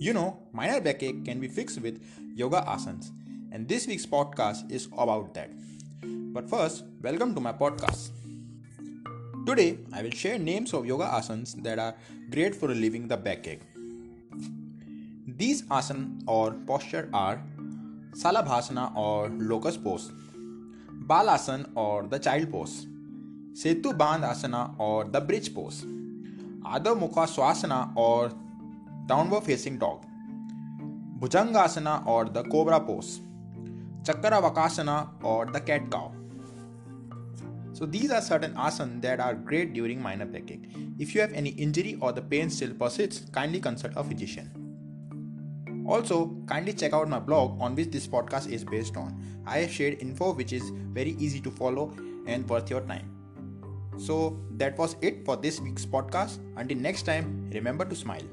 You know, minor backache can be fixed with yoga asanas, and this week's podcast is about that. But first, welcome to my podcast. Today, I will share names of yoga asanas that are great for relieving the backache. These asanas or posture are Salabhasana or locust pose, Balasana or the child pose, Setu Bandhasana or the bridge pose, Adho Mukha Swasana or downward facing dog, Bhujangasana or the cobra pose, Chakravakasana or the cat cow. So these are certain asanas that are great during minor backache. If you have any injury or the pain still persists, kindly consult a physician. Also, kindly check out my blog on which this podcast is based on. I have shared info which is very easy to follow and worth your time. So that was it for this week's podcast. Until next time, remember to smile.